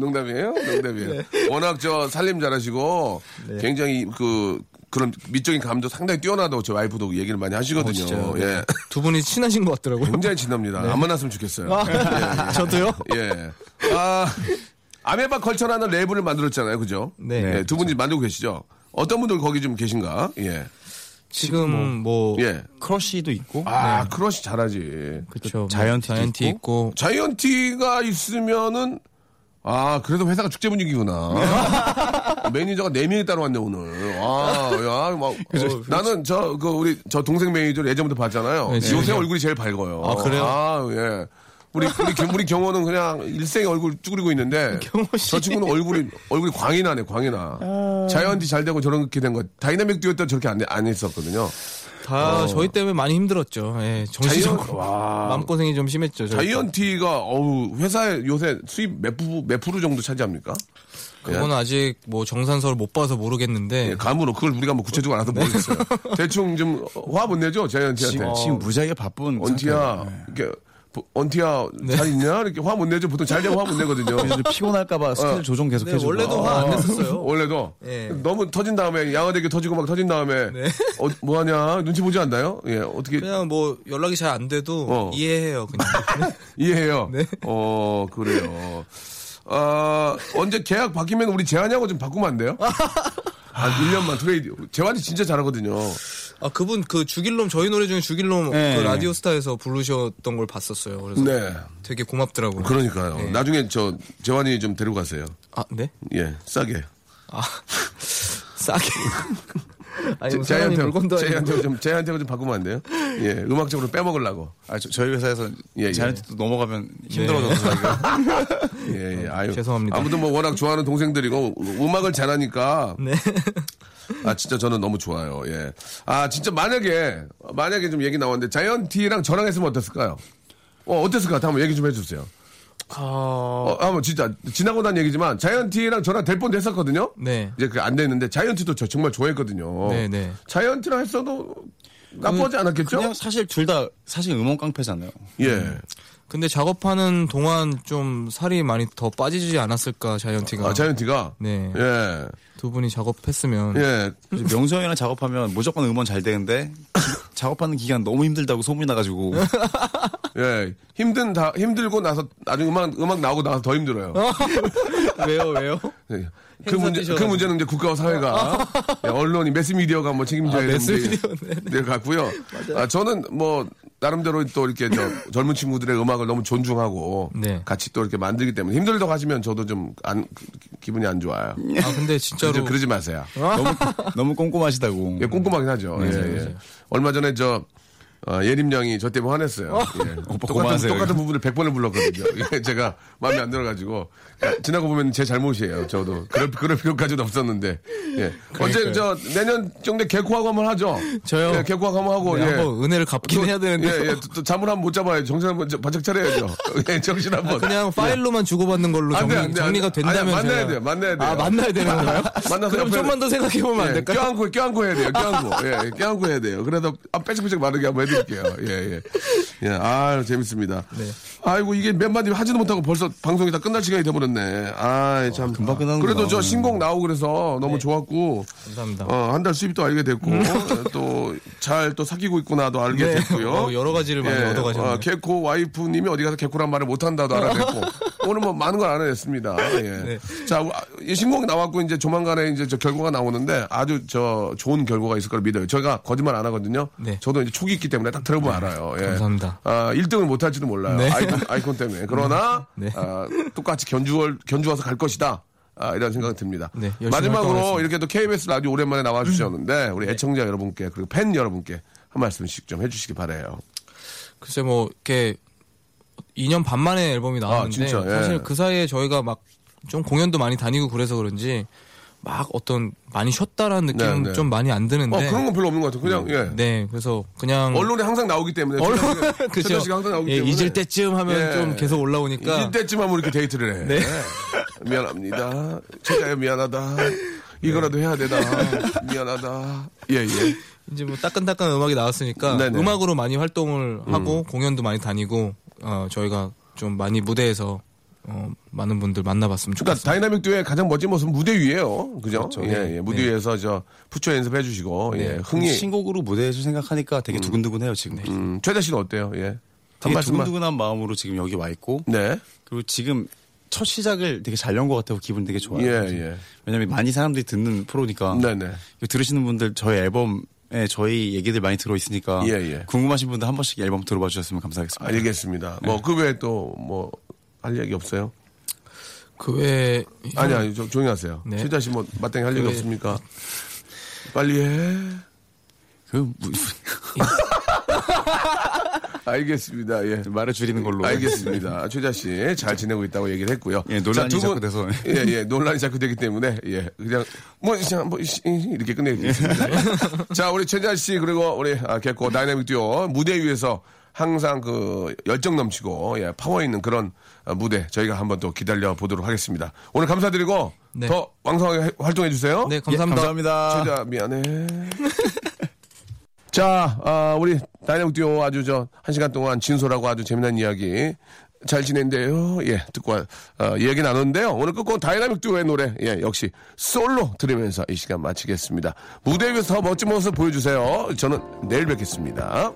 농담이에요? 농담이에요. 네. 워낙 저 살림 잘하시고 굉장히 그 그런 미적인 감도 상당히 뛰어나다고 제 와이프도 얘기를 많이 하시거든요. 진짜요? 예. 두 분이 친하신 것 같더라고요. 굉장히 친합니다. 안 만났으면 좋겠어요. 예, 저도요? 예. 예. 아, 아메바 컬처라는 레이블을 만들었잖아요. 그죠? 네. 예, 두 분이 만들고 계시죠? 어떤 분들 거기 좀 계신가? 예. 지금 뭐 예. 크러쉬도 있고. 아, 크러쉬 잘하지. 그렇죠. 자이언티 있고. 있고. 자이언티가 있으면은 아 그래도 회사가 축제 분위기구나. 매니저가 네 명이 따로 왔네 오늘. 아, 야, 막 나는 저 그 우리 저 동생 매니저 를 예전부터 봤잖아요. 네, 요새 지금요? 얼굴이 제일 밝아요. 아, 그래요? 아, 예. 우리 우리 경- 우리 경호는 그냥 일생에 얼굴 쭈그리고 있는데 저 친구는 얼굴이 얼굴이 광이 나네 광이 나. 자이언티 잘 되고 저렇게 된 거 다이나믹 때 저렇게 안, 안 했었거든요. 다 저희 때문에 많이 힘들었죠. 예, 정신적으로. 마음고생이 좀 심했죠. 자이언티가 어우 회사에 요새 수입 몇, 부, 몇 프로 정도 차지합니까? 그건 아직 뭐 정산서를 못 봐서 모르겠는데 예, 감으로 그걸 우리가 뭐 구체적으로 알아서 모르겠어요. 대충 좀 화 못 내죠 자이언티한테. 지금, 지금 무지하게 바쁜. 언티야. 네. 이렇게 언티야 잘 있냐 이렇게 화 못 내죠. 보통 잘 되면 화 못 내거든요. 피곤할까봐 스케줄 어. 조정 계속 네, 해주고. 원래도 화 안 냈었어요. 원래도 예. 너무 터진 다음에 양아되게 터지고 막 터진 다음에 네. 어, 뭐 하냐 눈치 보지 않나요? 예 어떻게 그냥 뭐 연락이 잘 안 돼도 어. 이해해요. 그냥. 이해해요. 네. 어 그래요. 아 언제 계약 바뀌면 우리 재환이하고 좀 바꾸면 안 돼요? 한 1년만 트레이드. 재환이 진짜 잘하거든요. 아 그분 그 죽일놈 저희 노래 중에 죽일놈 네. 그 라디오스타에서 부르셨던 걸 봤었어요. 그래서 네. 되게 고맙더라고요. 그러니까요. 네. 나중에 저 재환이 좀 데리고 가세요. 아 네? 예, 싸게. 아 싸게. 아니 뭐 제한테 물건도. 제한테 좀 제한테 좀 바꾸면 안 돼요? 예, 음악적으로 빼먹으려고. 아, 저, 저희 회사에서 예, 예. 자이언티도 넘어가면 힘들어져서 저희가. 예, 예. 아유. 죄송합니다. 아무튼 뭐 워낙 좋아하는 동생들이고 음악을 잘하니까. 네. 아 진짜 저는 너무 좋아요. 예. 아 진짜 만약에 만약에 좀 얘기 나왔는데 자이언티랑 저랑 했으면 어땠을까요? 어 어땠을까? 한번 얘기 좀 해주세요. 아 어, 한번 진짜 지나고 난 얘기지만 자이언티랑 저랑 될뻔 됐었거든요. 네. 이제 그 안 됐는데 자이언티도 저 정말 좋아했거든요. 네, 네. 자이언티랑 했어도 나쁘지 않았겠죠? 그냥 사실 둘 다 사실 음원 깡패잖아요. 예. 근데 작업하는 동안 좀 살이 많이 더 빠지지 않았을까 자이언티가. 아, 자이언티가 네. 예. 두 분이 작업했으면 예. 형이랑 작업하면 무조건 음원 잘 되는데 기- 작업하는 기간 너무 힘들다고 소문이 나가지고 예. 힘든 다 힘들고 나서 나중에 음악 음악 나오고 나서 더 힘들어요. 왜요 왜요? 예. 그 문제 그. 문제는 이제 국가와 사회가 예, 언론이 매스미디어가 뭐 책임져야 아, 되는 네, 네, 같고요. 아, 저는 뭐 나름대로 또 이렇게 저 젊은 친구들의 음악을 너무 존중하고 네. 같이 또 이렇게 만들기 때문에 힘들다고 하시면 저도 좀 안 기분이 안 좋아요. 아 근데 진짜로 그러지, 그러지 마세요. 너무 너무 꼼꼼하시다고. 예, 꼼꼼하긴 하죠. 예, 예. 얼마 전에 저 어, 예림 양이 저 때문에 화냈어요. 예. 똑같은. 똑같은 부분을 100번을 불렀거든요. 예, 제가 마음에 안 들어가지고. 야, 지나고 보면 제 잘못이에요. 저도. 그럴, 그럴 필요까지는 없었는데. 예. 언제, 저, 내년 정도에 개코하고 한번 하죠? 저요? 예, 개코하고 한번 하고. 네, 예. 한번 은혜를 갚긴 또, 해야 되는데. 예, 예. 또, 또 잠을 한번 못 잡아요. 정신 한번 저- 바짝 차려야죠. 예, 정신 한번. 그냥 파일로만 주고받는 걸로 안 돼, 정리, 안 돼, 정리가 안 돼. 된다면 아니, 만나야 제가- 돼요, 만나야 돼요. 아 만나야 되는 건가요? 만나서 그럼 좀만 더 생각해 보면 안 예, 될까요? 껴안고, 껴안고 해야 돼요. 껴안고. 예, 껴안고 해야 돼요. 그래도 아, 빼짝빼짝 마르게 한번 해 드릴게요. 예, 예. 예, 아유, 재밌습니다. 네. 아이고, 이게 몇 마디 하지도 못하고 벌써 방송이 다 끝날 시간이 돼버렸네. 아, 참. 금방 끝나는구나. 그래도 저 신곡 나오고 그래서 너무 좋았고. 감사합니다. 어, 한 달 수입도 알게 됐고. 또, 잘또 사귀고 있구나도 알게 네. 됐고요. 어, 여러 가지를 많이 얻어가셨네요. 어, 개코 와이프님이 어디 가서 개코란 말을 못한다도 알아냈고. 오늘 뭐 많은 걸 알아냈습니다. 예. 네. 자, 아, 이 신곡 나왔고 이제 조만간에 이제 저 결과가 나오는데 아주 저 좋은 결과가 있을 걸 믿어요. 저희가 거짓말 안 하거든요. 네. 저도 이제 촉이 있기 때문에 딱 들어보면 알아요. 예. 감사합니다. 아, 1등을 못 할지도 몰라요. 네. 아이콘, 아이콘 때문에. 그러나 네. 아, 똑같이 견주 견주 와서 갈 것이다. 아, 이런 생각이 듭니다. 네, 마지막으로. 이렇게 또 KBS 라디오 오랜만에 나와주셨는데 우리 애청자 여러분께 그리고 팬 여러분께 한 말씀씩 좀 해주시기 바래요. 글쎄 뭐 이렇게 2년 반 만에 앨범이 나왔는데 아, 예. 사실 그 사이에 저희가 막 좀 공연도 많이 다니고 그래서 그런지 막 어떤 많이 쉬었다라는 느낌은 네, 네. 좀 많이 안 드는데 어, 그런 건 별로 없는 것 같아요. 그냥, 예. 네 그래서 그냥 언론에 항상 나오기 때문에. 언론 그죠 항상 나오기 예, 때문에. 잊을 때쯤 하면 예. 좀 계속 올라오니까 잊을 때쯤 하면 이렇게 데이트를 해. 네. 미안합니다. 최자야 미안하다. 이거라도 해야 되다. 미안하다. 예, 예. 이제 뭐 따끈따끈한 음악이 나왔으니까 네네. 음악으로 많이 활동을 하고 공연도 많이 다니고 어, 저희가 좀 많이 무대에서 어, 많은 분들 만나봤으면 그러니까 좋겠습니다. 다이나믹 듀오의 가장 멋진 모습은 무대 위에요. 그죠? 그렇죠. 예, 네. 예. 무대 네. 위에서 저 푸처 연습해 주시고, 예. 흥이. 신곡으로 무대에서 생각하니까 되게 두근두근해요 지금. 음, 최자 씨는 어때요? 예. 한 되게 말씀만. 두근두근한 마음으로 지금 여기 와 있고 네. 그리고 지금 첫 시작을 되게 잘 연 것 같아서 기분 되게 좋아요. 예, 예. 왜냐면 많이 사람들이 듣는 프로니까 네네. 이거 들으시는 분들 저희 앨범에 저희 얘기들 많이 들어 있으니까 예, 예. 궁금하신 분들 한 번씩 앨범 들어봐 주셨으면 감사하겠습니다. 알겠습니다. 뭐, 그 외에 또, 뭐, 할 얘기 없어요? 그 외에 아니, 아니, 좀 조용히 하세요. 네. 최자 씨 뭐, 마땅히 할 얘기 그- 없습니까? 빨리 해. 그 무- 알겠습니다. 예. 말을 줄이는 걸로. 알겠습니다. 최자 씨 잘 지내고 있다고 얘기를 했고요. 예, 논란이 자, 두 자꾸 돼서. 예, 예, 논란이 자꾸 되기 때문에 예, 그냥 뭐, 그냥 뭐 시- 이렇게 끝내겠습니다. 자, 우리 최자 씨 그리고 우리 아, 개코 다이나믹 듀오 무대 위에서 항상 그 열정 넘치고 예, 파워 있는 그런 아, 무대 저희가 한번 또 기다려 보도록 하겠습니다. 오늘 감사드리고 네. 더 왕성하게 해- 활동해 주세요. 네 예, 감사합니다. 감사합니다. 최자 미안해. 자, 아, 우리 다이나믹 듀오 아주 저 한 시간 동안 진솔하고 아주 재미난 이야기 잘 지낸대요. 예, 듣고 어, 이야기 나눴는데요. 오늘 끝곡 다이나믹 듀오의 노래 예, 역시 솔로 들으면서 이 시간 마치겠습니다. 무대 위에서 더 멋진 모습 보여주세요. 저는 내일 뵙겠습니다.